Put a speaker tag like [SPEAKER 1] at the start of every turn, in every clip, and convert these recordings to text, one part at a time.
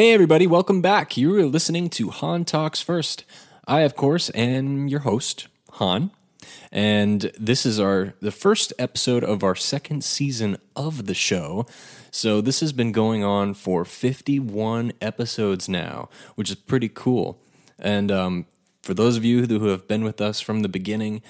[SPEAKER 1] Hey, everybody, welcome back. You are listening to Han Talks First. I, of course, am your host, Han. And this is our the first episode of our second season of the show. So this has been going on for 51 episodes now, which is pretty cool. And um, for those of you who have been with us from the beginning,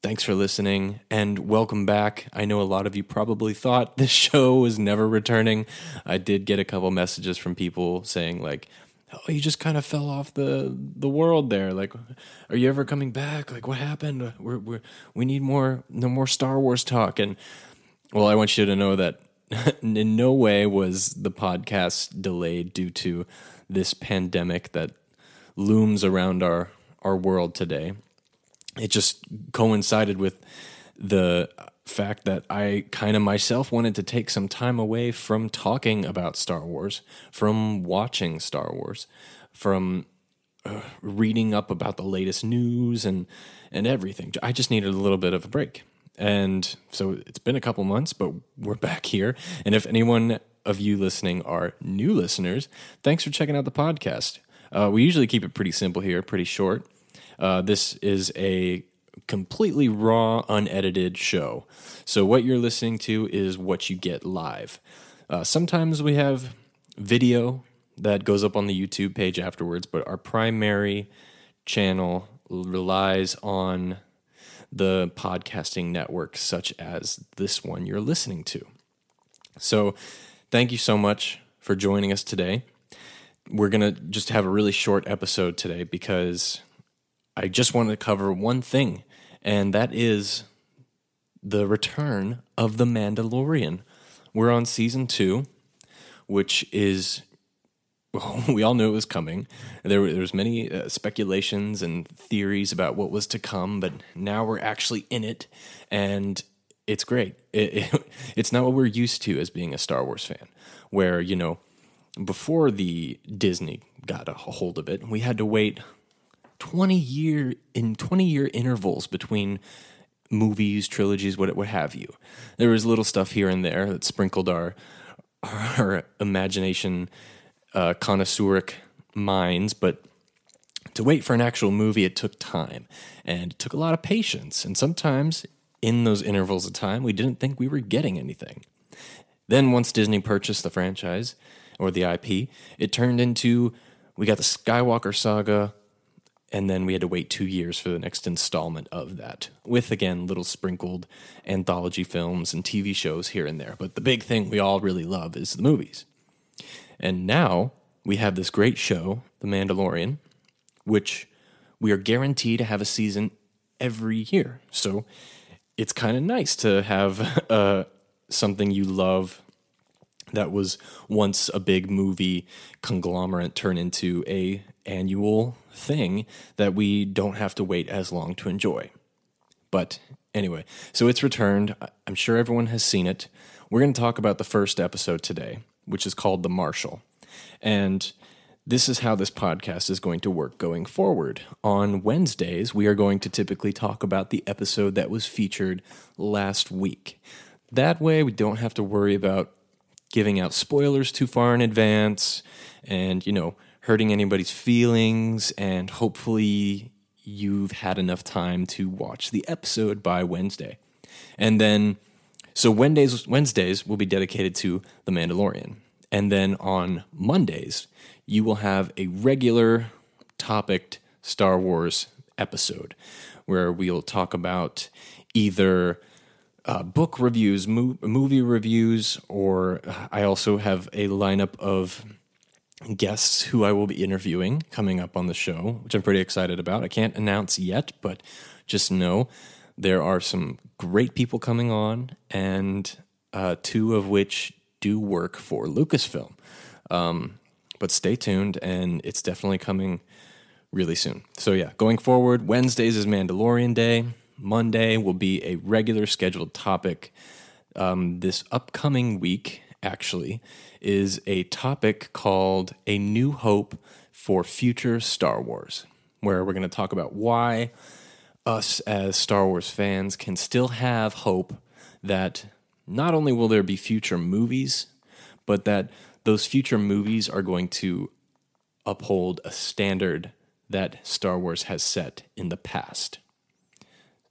[SPEAKER 1] Thanks for listening and welcome back. I know a lot of you probably thought this show was never returning. I did get a couple messages from people saying like, "Oh, you just kind of fell off the the world there. Like, are you ever coming back? Like, what happened? We're, we're we need more no more Star Wars talk." And well, I want you to know that in no way was the podcast delayed due to this pandemic that looms around our our world today it just coincided with the fact that I kind of myself wanted to take some time away from talking about Star Wars, from watching Star Wars, from uh, reading up about the latest news and and everything. I just needed a little bit of a break. And so it's been a couple months, but we're back here. And if anyone of you listening are new listeners, thanks for checking out the podcast. Uh, we usually keep it pretty simple here, pretty short. Uh, this is a completely raw, unedited show. So, what you're listening to is what you get live. Uh, sometimes we have video that goes up on the YouTube page afterwards, but our primary channel relies on the podcasting networks such as this one you're listening to. So, thank you so much for joining us today. We're going to just have a really short episode today because I just wanted to cover one thing, and that is the return of The Mandalorian. We're on season two, which is we all knew it was coming. There, there was many uh, speculations and theories about what was to come, but now we're actually in it, and it's great. It, it, it's not what we're used to as being a Star Wars fan, where you know before the Disney got a hold of it, we had to wait 20 year in 20 year intervals between movies, trilogies, what what have you. There was little stuff here and there that sprinkled our our imagination uh, connoisseuric minds, but to wait for an actual movie, it took time and it took a lot of patience. And sometimes in those intervals of time, we didn't think we were getting anything. Then once Disney purchased the franchise or the IP, it turned into we got the Skywalker saga, and then we had to wait two years for the next installment of that, with again little sprinkled anthology films and TV shows here and there. But the big thing we all really love is the movies. And now we have this great show, The Mandalorian, which we are guaranteed to have a season every year. So it's kind of nice to have uh, something you love that was once a big movie conglomerate turn into a annual thing that we don't have to wait as long to enjoy. But anyway, so it's returned. I'm sure everyone has seen it. We're going to talk about the first episode today, which is called The Marshal. And this is how this podcast is going to work going forward. On Wednesdays, we are going to typically talk about the episode that was featured last week. That way, we don't have to worry about giving out spoilers too far in advance and, you know, hurting anybody's feelings, and hopefully you've had enough time to watch the episode by Wednesday. And then, so Wednesdays, Wednesdays will be dedicated to The Mandalorian. And then on Mondays, you will have a regular topic Star Wars episode where we'll talk about either uh, book reviews, mo- movie reviews, or I also have a lineup of guests who I will be interviewing coming up on the show, which I'm pretty excited about. I can't announce yet, but just know there are some great people coming on, and uh, two of which do work for Lucasfilm. Um, but stay tuned, and it's definitely coming really soon. So, yeah, going forward, Wednesdays is Mandalorian Day. Monday will be a regular scheduled topic. Um, this upcoming week, actually, is a topic called A New Hope for Future Star Wars, where we're going to talk about why us as Star Wars fans can still have hope that not only will there be future movies, but that those future movies are going to uphold a standard that Star Wars has set in the past.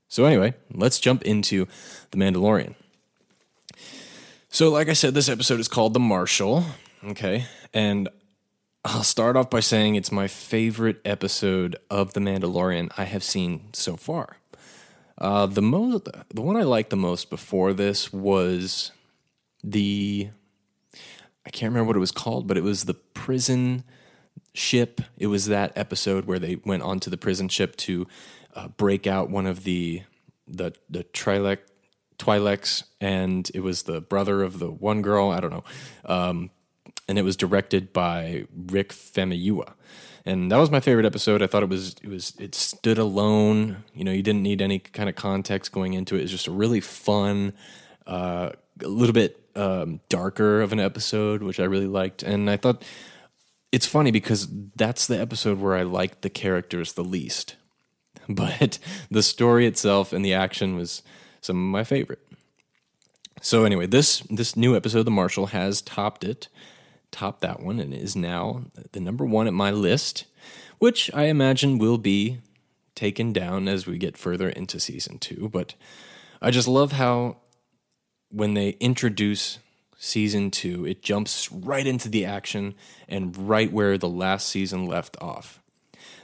[SPEAKER 1] So, anyway, let's jump into The Mandalorian. So, like I said, this episode is called The Marshal. Okay. And I'll start off by saying it's my favorite episode of The Mandalorian I have seen so far. Uh, the most, the one I liked the most before this was the, I can't remember what it was called, but it was the prison ship. It was that episode where they went onto the prison ship to uh, break out one of the the the Trilec Twi'leks, and it was the brother of the one girl. I don't know, um, and it was directed by Rick Famuyiwa. And that was my favorite episode. I thought it was it was it stood alone. You know, you didn't need any kind of context going into it. It's just a really fun, uh, a little bit um, darker of an episode, which I really liked. And I thought it's funny because that's the episode where I liked the characters the least. But the story itself and the action was some of my favorite. So anyway, this this new episode, of The Marshal, has topped it, topped that one, and is now the number one at my list, which I imagine will be taken down as we get further into season two. But I just love how when they introduce season two, it jumps right into the action and right where the last season left off.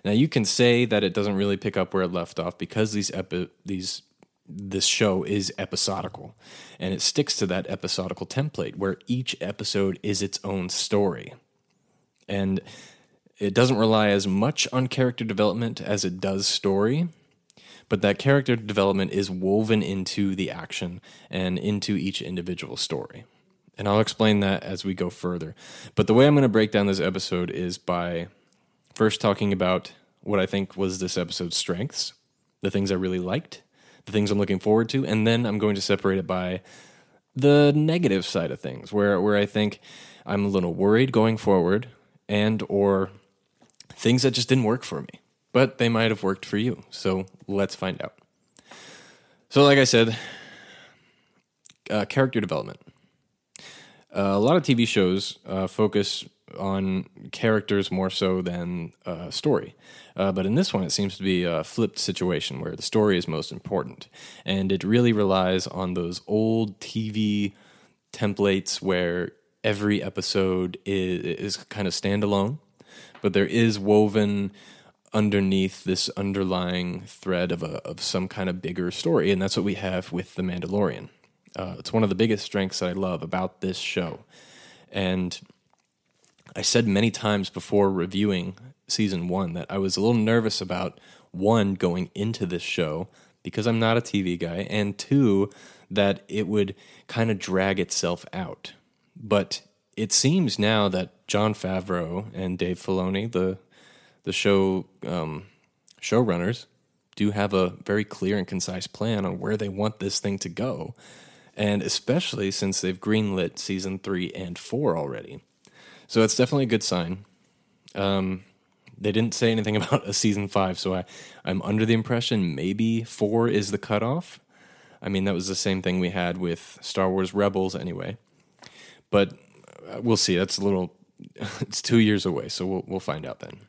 [SPEAKER 1] Now you can say that it doesn't really pick up where it left off because these epi- these this show is episodical and it sticks to that episodical template where each episode is its own story. And it doesn't rely as much on character development as it does story, but that character development is woven into the action and into each individual story. And I'll explain that as we go further. But the way I'm going to break down this episode is by first talking about what I think was this episode's strengths, the things I really liked, the things I'm looking forward to, and then I'm going to separate it by the negative side of things, where where I think I'm a little worried going forward, and or things that just didn't work for me, but they might have worked for you. So let's find out. So, like I said, uh, character development. Uh, a lot of TV shows uh, focus on characters more so than uh, story. Uh, but in this one, it seems to be a flipped situation where the story is most important. And it really relies on those old TV templates where every episode is, is kind of standalone, but there is woven underneath this underlying thread of, a, of some kind of bigger story. And that's what we have with The Mandalorian. Uh, it's one of the biggest strengths that I love about this show. And I said many times before reviewing season one that I was a little nervous about one, going into this show because I'm not a TV guy, and two, that it would kind of drag itself out. But it seems now that Jon Favreau and Dave Filoni, the the show um, showrunners, do have a very clear and concise plan on where they want this thing to go, and especially since they've greenlit season three and four already. So it's definitely a good sign. Um, they didn't say anything about a season five, so I, I'm under the impression maybe four is the cutoff. I mean, that was the same thing we had with Star Wars Rebels anyway. But uh, we'll see. That's a little, it's two years away, so we'll, we'll find out then.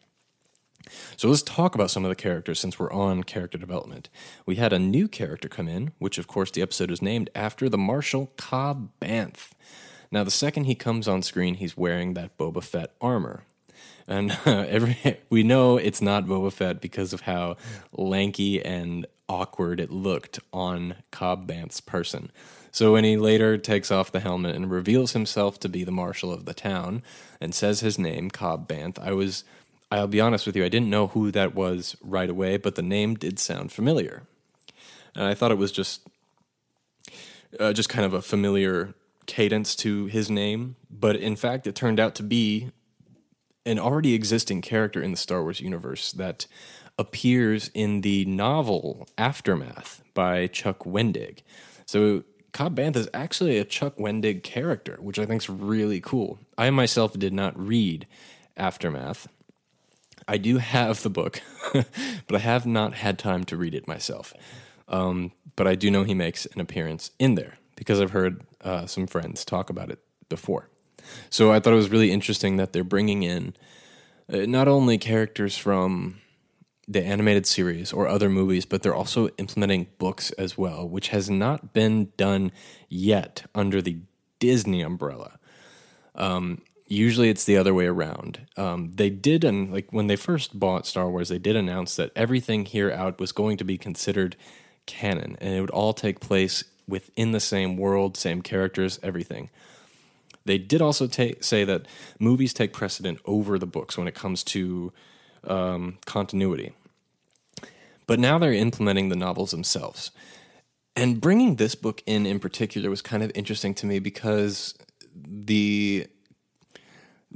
[SPEAKER 1] So let's talk about some of the characters since we're on character development. We had a new character come in, which of course the episode is named after the Marshal Cobb Vanth. Now, the second he comes on screen, he's wearing that Boba Fett armor. And uh, every we know it's not Boba Fett because of how lanky and awkward it looked on Cobb Vanth's person. So when he later takes off the helmet and reveals himself to be the marshal of the town and says his name, Cobb Vanth, I was I'll be honest with you, I didn't know who that was right away, but the name did sound familiar. And I thought it was just uh, just kind of a familiar cadence to his name, but in fact, it turned out to be an already existing character in the Star Wars universe that appears in the novel Aftermath by Chuck Wendig. So Cobb Vanth is actually a Chuck Wendig character, which I think is really cool. I myself did not read Aftermath. I do have the book, but I have not had time to read it myself. Um, but I do know he makes an appearance in there because I've heard uh, some friends talk about it before. So I thought it was really interesting that they're bringing in uh, not only characters from the animated series or other movies, but they're also implementing books as well, which has not been done yet under the Disney umbrella. Um, usually it's the other way around. Um, they did, and like when they first bought Star Wars, they did announce that everything here out was going to be considered canon, and it would all take place within the same world, same characters, everything. They did also take, say that movies take precedent over the books when it comes to um, continuity. But now they're implementing the novels themselves. And bringing this book in in particular was kind of interesting to me because the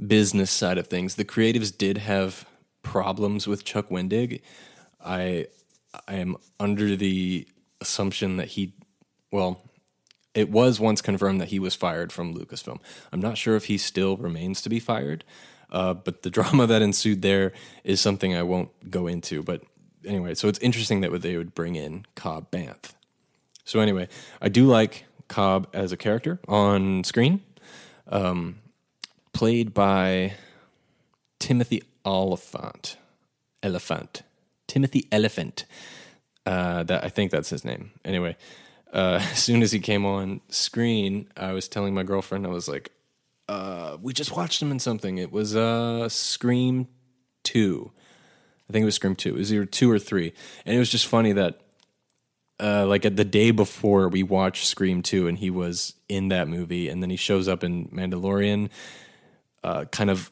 [SPEAKER 1] business side of things, the creatives did have problems with Chuck Wendig. I I am under the assumption that he well, it was once confirmed that he was fired from Lucasfilm. I'm not sure if he still remains to be fired, uh, but the drama that ensued there is something I won't go into. But anyway, so it's interesting that they would bring in Cobb Vanth. So anyway, I do like Cobb as a character on screen, um, played by Timothy Olyphant. Elephant. Timothy Elephant. Uh, that I think that's his name. Anyway, uh, as soon as he came on screen, I was telling my girlfriend, I was like, uh, we just watched him in something. It was uh, Scream 2. I think it was Scream 2. It was either 2 or 3. And it was just funny that, uh, like, at the day before we watched Scream 2 and he was in that movie, and then he shows up in Mandalorian, uh, kind of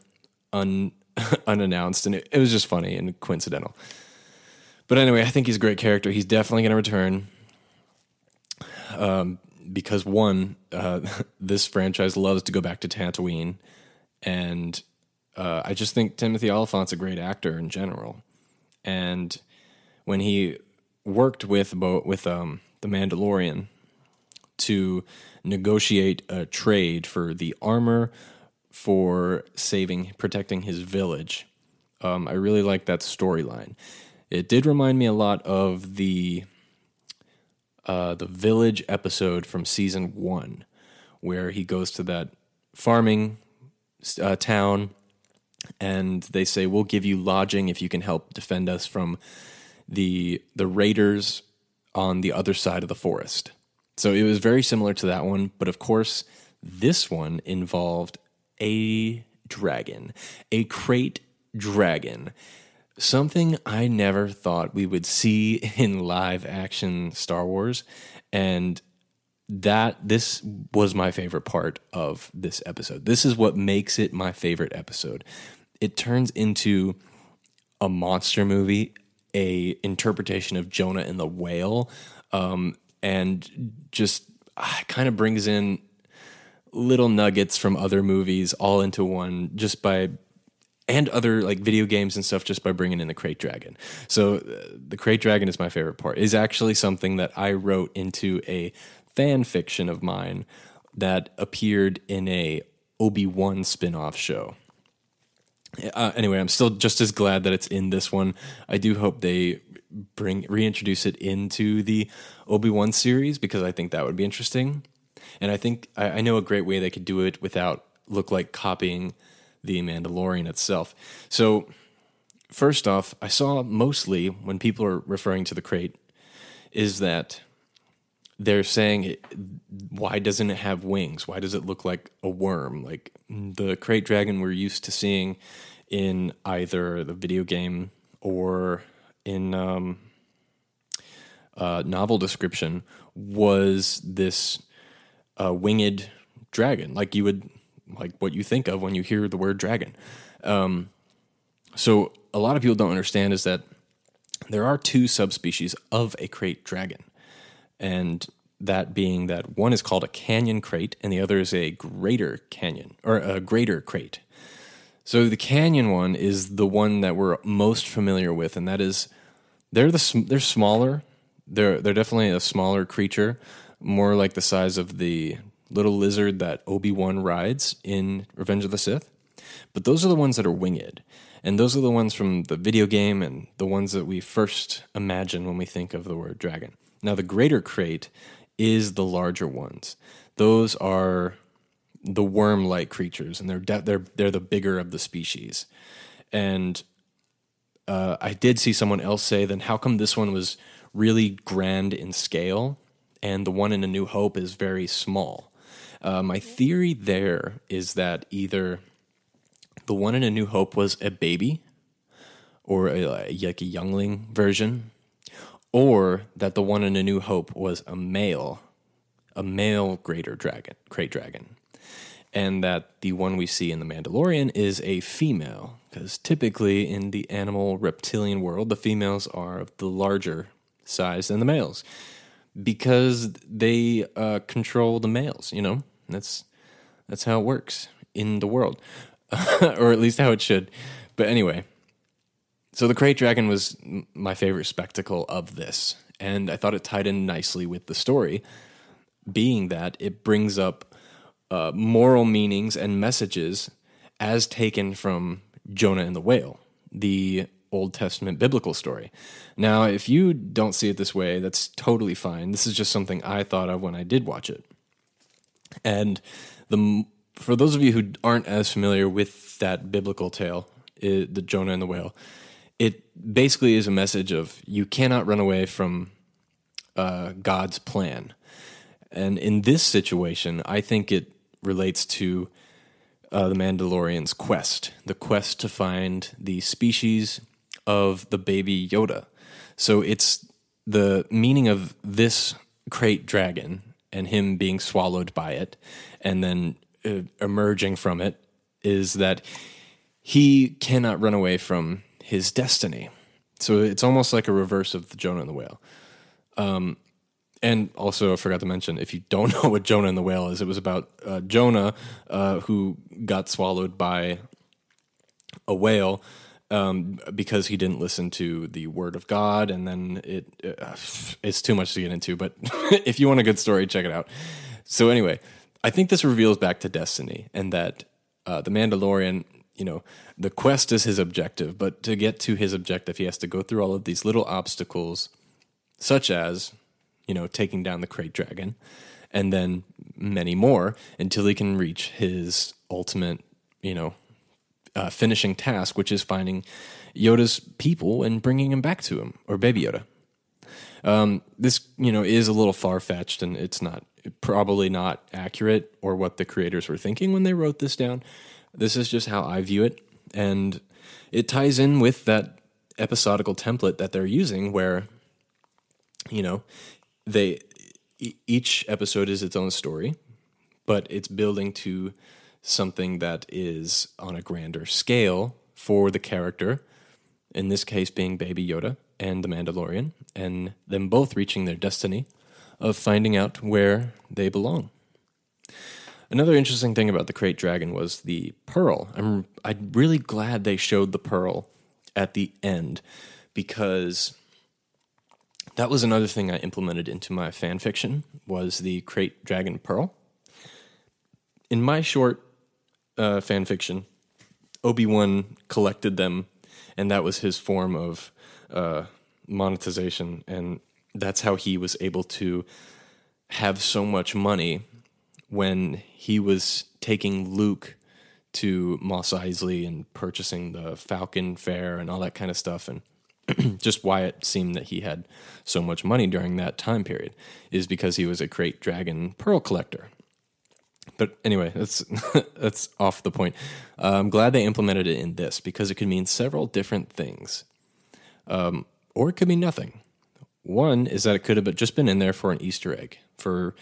[SPEAKER 1] un- unannounced. And it, it was just funny and coincidental. But anyway, I think he's a great character. He's definitely going to return. Um, because one, uh, this franchise loves to go back to Tatooine, and uh, I just think Timothy Olyphant's a great actor in general. And when he worked with with um, the Mandalorian to negotiate a trade for the armor for saving, protecting his village, um, I really like that storyline. It did remind me a lot of the uh, the village episode from season one, where he goes to that farming uh, town, and they say, "We'll give you lodging if you can help defend us from the the raiders on the other side of the forest." So it was very similar to that one, but of course, this one involved a dragon, a krayt dragon something I never thought we would see in live action Star Wars. And that this was my favorite part of this episode. This is what makes it my favorite episode. It turns into a monster movie, a interpretation of Jonah and the whale, um, and just uh, kind of brings in little nuggets from other movies all into one just by and other like video games and stuff just by bringing in the krayt dragon. So uh, the krayt dragon is my favorite part. Is actually something that I wrote into a fan fiction of mine that appeared in a Obi-Wan spin-off show. Uh, anyway, I'm still just as glad that it's in this one. I do hope they bring reintroduce it into the Obi-Wan series because I think that would be interesting. And I think I, I know a great way they could do it without look like copying the Mandalorian itself. So, first off, I saw mostly when people are referring to the krayt is that they're saying why doesn't it have wings? Why does it look like a worm? Like the krayt dragon we're used to seeing in either the video game or in um, uh, novel description was this uh, winged dragon, like you would like what you think of when you hear the word dragon. Um, so a lot of people don't understand is that there are two subspecies of a krayt dragon, and that being that one is called a canyon krayt and the other is a greater canyon or a greater krayt. So the canyon one is the one that we're most familiar with, and that is they're the they're smaller. They're they're definitely a smaller creature, more like the size of the little lizard that Obi Wan rides in Revenge of the Sith. But those are the ones that are winged. And those are the ones from the video game and the ones that we first imagine when we think of the word dragon. Now, the greater krayt is the larger ones. Those are the worm-like creatures, and they're de- they're they're the bigger of the species. And uh, I did see someone else say, then how come this one was really grand in scale, and the one in A New Hope is very small? Uh, my theory there is that either the one in A New Hope was a baby, or a, like a youngling version, or that the one in A New Hope was a male, a male greater dragon, great dragon, and that the one we see in The Mandalorian is a female, because typically in the animal reptilian world, the females are of the larger size than the males, because they uh, control the males. You know, that's that's how it works in the world, or at least how it should. But anyway, so the Krayt Dragon was my favorite spectacle of this, and I thought it tied in nicely with the story, being that it brings up uh, moral meanings and messages as taken from Jonah and the whale, the Old Testament biblical story. Now, if you don't see it this way, that's totally fine. This is just something I thought of when I did watch it. And the for those of you who aren't as familiar with that biblical tale, it, the Jonah and the whale, it basically is a message of you cannot run away from uh, God's plan. And in this situation, I think it relates to uh, the Mandalorian's quest, the quest to find the species of the baby Yoda. So it's the meaning of this krayt dragon and him being swallowed by it and then uh, emerging from it is that he cannot run away from his destiny. So it's almost like a reverse of the Jonah and the whale. Um, and also, I forgot to mention, if you don't know what Jonah and the whale is, it was about uh, Jonah uh, who got swallowed by a whale um, because he didn't listen to the word of God, and then it uh, it's too much to get into. But if you want a good story, check it out. So anyway, I think this reveals back to destiny, and that uh, the Mandalorian you know, the quest is his objective, but to get to his objective, he has to go through all of these little obstacles, such as, you know, taking down the krayt dragon, and then many more until he can reach his ultimate, you know, uh, finishing task, which is finding Yoda's people and bringing him back to him, or Baby Yoda. Um, this, you know, is a little far fetched, and it's not probably not accurate or what the creators were thinking when they wrote this down. This is just how I view it. And it ties in with that episodical template that they're using where, you know, they each episode is its own story, but it's building to something that is on a grander scale for the character, in this case being Baby Yoda and the Mandalorian, and them both reaching their destiny of finding out where they belong. Another interesting thing about the krayt dragon was the pearl. I'm I'm really glad they showed the pearl at the end because that was another thing I implemented into my fan fiction was the krayt dragon pearl. In my short uh, fan fiction, Obi Wan collected them, and that was his form of uh, monetization, and that's how he was able to have so much money when he was taking Luke to Mos Eisley and purchasing the Falcon Fair and all that kind of stuff, and just why it seemed that he had so much money during that time period is because he was a krayt dragon pearl collector. But anyway, that's that's off the point. Uh, I'm glad they implemented it in this because it could mean several different things, um, or it could mean nothing. One is that it could have just been in there for an Easter egg for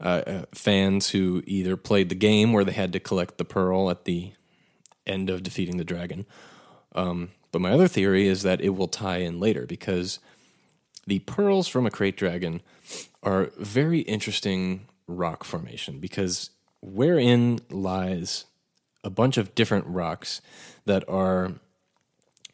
[SPEAKER 1] uh, uh, fans who either played the game where they had to collect the pearl at the end of defeating the dragon. Um, but my other theory is that it will tie in later because the pearls from a krayt dragon are very interesting rock formation because wherein lies a bunch of different rocks that are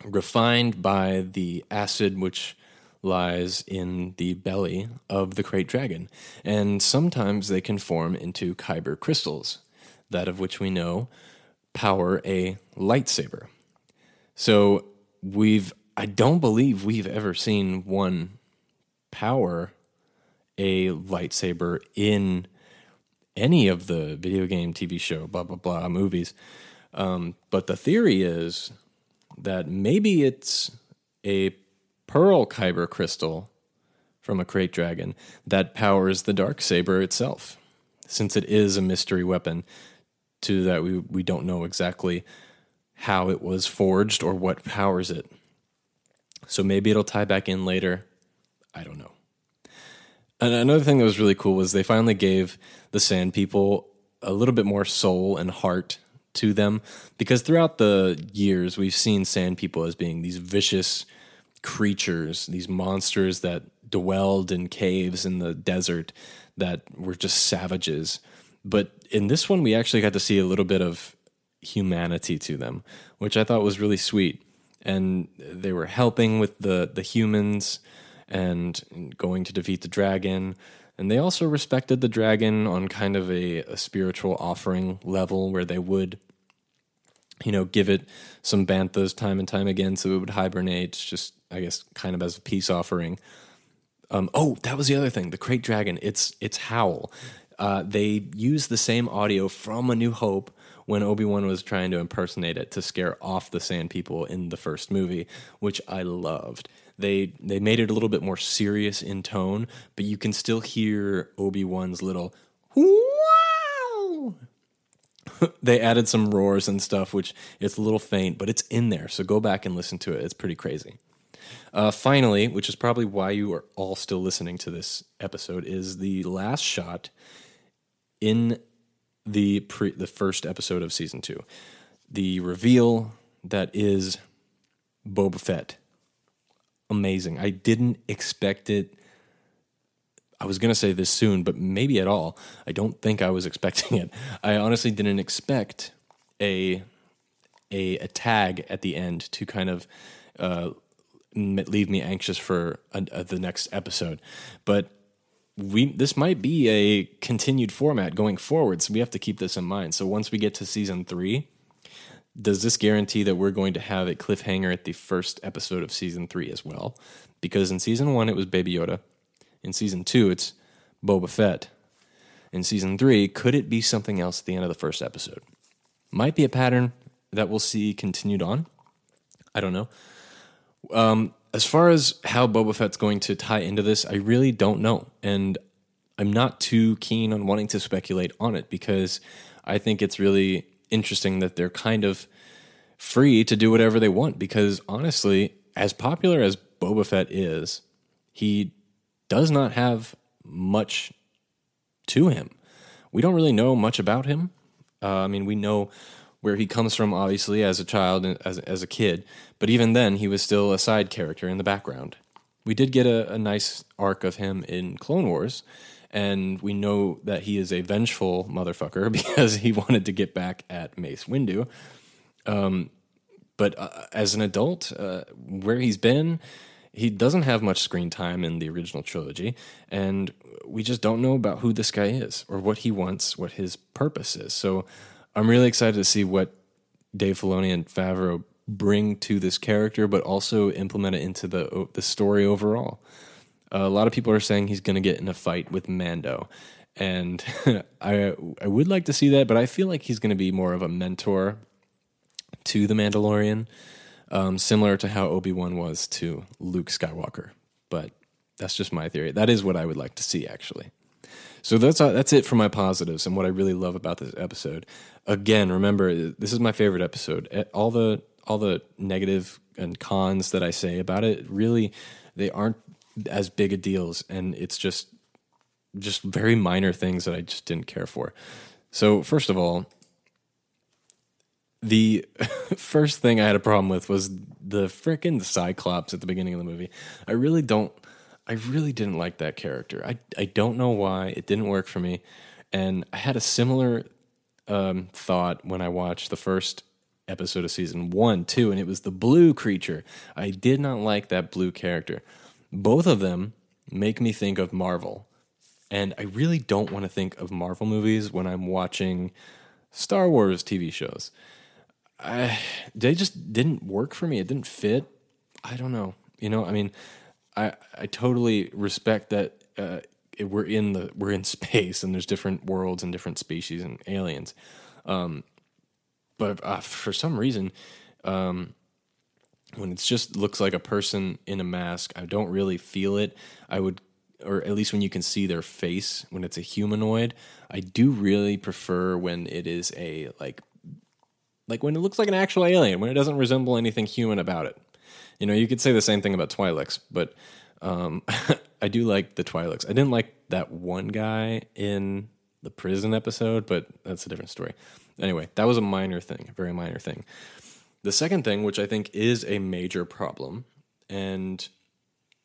[SPEAKER 1] refined by the acid which lies in the belly of the krayt dragon. And sometimes they can form into kyber crystals, that of which we know power a lightsaber. So we've, I don't believe we've ever seen one power a lightsaber in any of the video game, TV show, blah, blah, blah movies. Um, but the theory is that maybe it's a pearl kyber crystal from a krayt dragon that powers the dark saber itself, since it is a mystery weapon. To that, we we don't know exactly how it was forged or what powers it. So maybe it'll tie back in later. I don't know. And another thing that was really cool was they finally gave the Sand People a little bit more soul and heart to them because throughout the years we've seen Sand People as being these vicious creatures, these monsters that dwelled in caves in the desert that were just savages. But in this one, we actually got to see a little bit of humanity to them, which I thought was really sweet. And they were helping with the the humans and going to defeat the dragon. And they also respected the dragon on kind of a, a spiritual offering level where they would you know, give it some banthas time and time again so it would hibernate, just I guess kind of as a peace offering. Um, oh, that was the other thing. The krayt dragon. It's it's Howl. Uh, they use the same audio from A New Hope when Obi Wan was trying to impersonate it to scare off the Sand People in the first movie, which I loved. They they made it a little bit more serious in tone, but you can still hear Obi Wan's little wow they added some roars and stuff, which it's a little faint, but it's in there. So go back and listen to it. It's pretty crazy. Uh, finally, which is probably why you are all still listening to this episode, is the last shot in the pre- the first episode of season two. The reveal that is Boba Fett. Amazing. I didn't expect it I was going to say this soon, but maybe at all. I don't think I was expecting it. I honestly didn't expect a a, a tag at the end to kind of uh, leave me anxious for a, a, the next episode. But we this might be a continued format going forward, so we have to keep this in mind. So once we get to season three, does this guarantee that we're going to have a cliffhanger at the first episode of season three as well? Because in season one it was Baby Yoda. In season two, it's Boba Fett. In season three, could it be something else at the end of the first episode? Might be a pattern that we'll see continued on. I don't know. Um, as far as how Boba Fett's going to tie into this, I really don't know. And I'm not too keen on wanting to speculate on it because I think it's really interesting that they're kind of free to do whatever they want. Because honestly, as popular as Boba Fett is, he does not have much to him. We don't really know much about him. Uh, I mean, we know where he comes from, obviously, as a child, as, as a kid, but even then, he was still a side character in the background. We did get a, a nice arc of him in Clone Wars, and we know that he is a vengeful motherfucker because he wanted to get back at Mace Windu. Um, but uh, as an adult, uh, where he's been, he doesn't have much screen time in the original trilogy, and we just don't know about who this guy is or what he wants, what his purpose is. So I'm really excited to see what Dave Filoni and Favreau bring to this character, but also implement it into the the story overall. Uh, a lot of people are saying he's going to get in a fight with Mando, and I I would like to see that, but I feel like he's going to be more of a mentor to the Mandalorian um, similar to how Obi Wan was to Luke Skywalker. But that's just my theory. That is what I would like to see, actually. So that's uh, that's it for my positives and what I really love about this episode. Again, remember this is my favorite episode. All the all the negative and cons that I say about it really they aren't as big a deals, and it's just just very minor things that I just didn't care for. So first of all, the first thing I had a problem with was the freaking Cyclops at the beginning of the movie. I really don't I really didn't like that character. I I don't know why it didn't work for me, and I had a similar um, thought when I watched the first episode of season one too, and it was the blue creature. I did not like that blue character. Both of them make me think of Marvel, and I really don't want to think of Marvel movies when I'm watching Star Wars TV shows. I, they just didn't work for me. It didn't fit. I don't know. You know, I mean, I I totally respect that uh, it, we're in the we're in space and there's different worlds and different species and aliens. Um, but uh, for some reason, um, when it just looks like a person in a mask, I don't really feel it. I would, or at least when you can see their face when it's a humanoid, I do really prefer when it is a like, like when it looks like an actual alien, when it doesn't resemble anything human about it. You know, you could say the same thing about Twi'leks, but um, I do like the Twi'leks. I didn't like that one guy in the prison episode, but that's a different story. Anyway, that was a minor thing, a very minor thing. The second thing, which I think is a major problem, and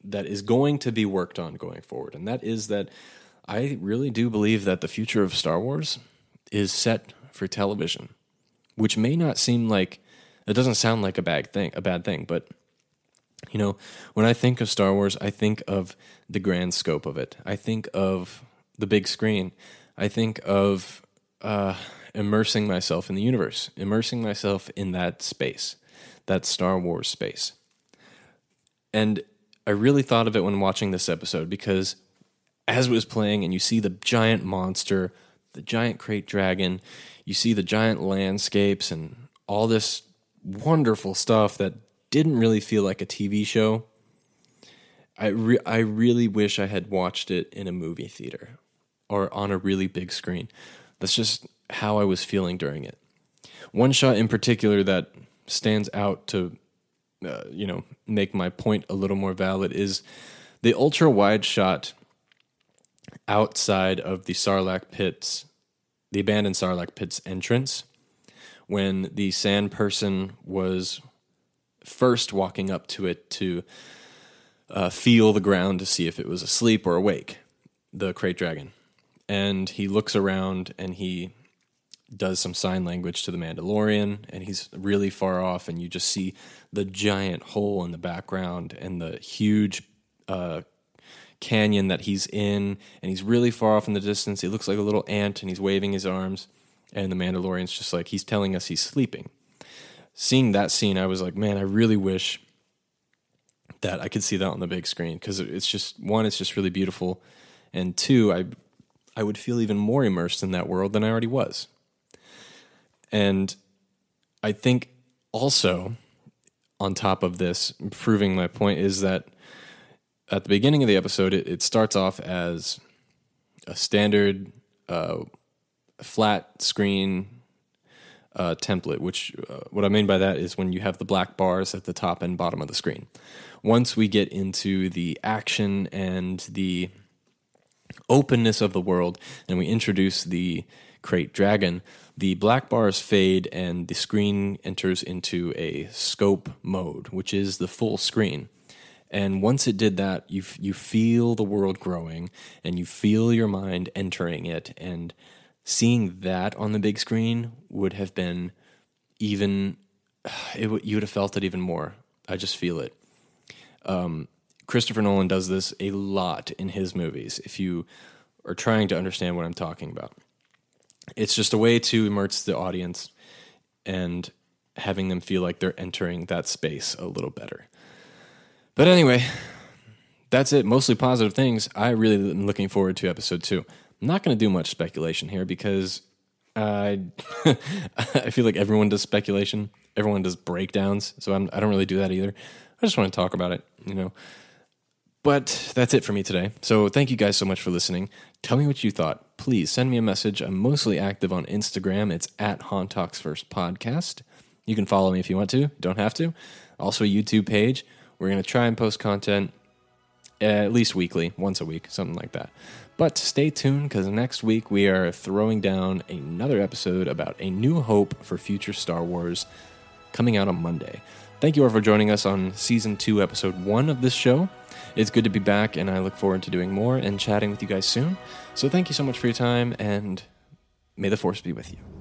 [SPEAKER 1] that is going to be worked on going forward, and that is that I really do believe that the future of Star Wars is set for television, which may not seem like it doesn't sound like a bad thing, a bad thing, but you know, when I think of Star Wars, I think of the grand scope of it. I think of the big screen. I think of uh, immersing myself in the universe, immersing myself in that space, that Star Wars space. And I really thought of it when watching this episode because as it was playing and you see the giant monster, the giant krayt dragon, you see the giant landscapes and all this wonderful stuff that didn't really feel like a TV show. I re- I really wish I had watched it in a movie theater or on a really big screen. That's just how I was feeling during it. One shot in particular that stands out to uh, you know make my point a little more valid is the ultra wide shot outside of the Sarlacc pits, the abandoned Sarlacc pits entrance when the sand person was first walking up to it to uh, feel the ground to see if it was asleep or awake, the krayt dragon. And he looks around and he does some sign language to the Mandalorian, and he's really far off, and you just see the giant hole in the background and the huge uh, canyon that he's in, and he's really far off in the distance. He looks like a little ant, and he's waving his arms, and the Mandalorian's just like he's telling us he's sleeping seeing that scene, I was like, man, I really wish that I could see that on the big screen because it's just one, it's just really beautiful, and two, I I would feel even more immersed in that world than I already was. And I think also on top of this, proving my point is that at the beginning of the episode, it, it starts off as a standard uh, flat screen uh, template, which uh, what I mean by that is when you have the black bars at the top and bottom of the screen. Once we get into the action and the openness of the world, and we introduce the krayt dragon, the black bars fade and the screen enters into a scope mode, which is the full screen. And once it did that, you you feel the world growing, and you feel your mind entering it, and seeing that on the big screen would have been even it you would have felt it even more. I just feel it. Um, Christopher Nolan does this a lot in his movies. If you are trying to understand what I'm talking about, it's just a way to immerse the audience and having them feel like they're entering that space a little better. But anyway, that's it. Mostly positive things. I really am looking forward to episode two. I'm not going to do much speculation here because I I feel like everyone does speculation. Everyone does breakdowns, so I'm, I do not really do that either. I just want to talk about it, you know. But that's it for me today. So thank you guys so much for listening. Tell me what you thought. Please send me a message. I'm mostly active on Instagram. It's at Han First Podcast. You can follow me if you want to. Don't have to. Also a YouTube page. We're going to try and post content at least weekly, once a week, something like that. But stay tuned because next week we are throwing down another episode about A New Hope for future Star Wars coming out on Monday. thank you all for joining us on season two, episode one of this show. It's good to be back, and I look forward to doing more and chatting with you guys soon. So thank you so much for your time, and may the force be with you.